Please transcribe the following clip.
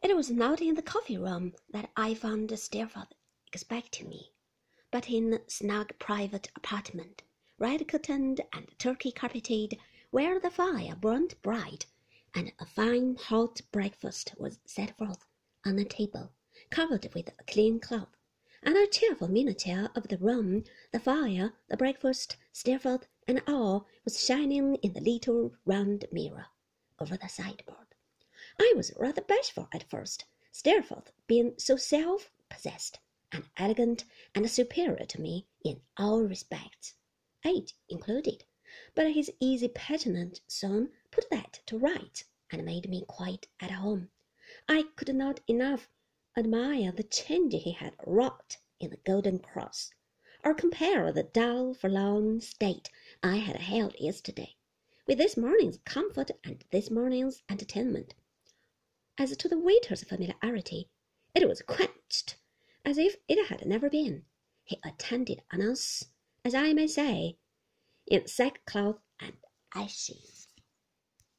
It was not in the coffee room that I found Steerforth expecting me, but in a snug private apartment, red curtained and Turkey carpeted, where the fire burned bright, and a fine hot breakfast was set forth on a table covered with a clean cloth, and a cheerful miniature of the room, the fire, the breakfast, Steerforth, and all was shining in the little round mirror over the sideboard. I was rather bashful at first, Steerforth being so self possessed and elegant and superior to me in all respects, age included, but his easy petulance soon put that to rights and made me quite at home. I could not enough admire the change he had wrought in the Golden Cross, or compare the dull, forlorn state I had held yesterday with this morning's comfort and this morning's entertainment. As to the waiter's familiarity, it was quenched as if it had never been. He attended on us, as I may say, in sackcloth and ashes.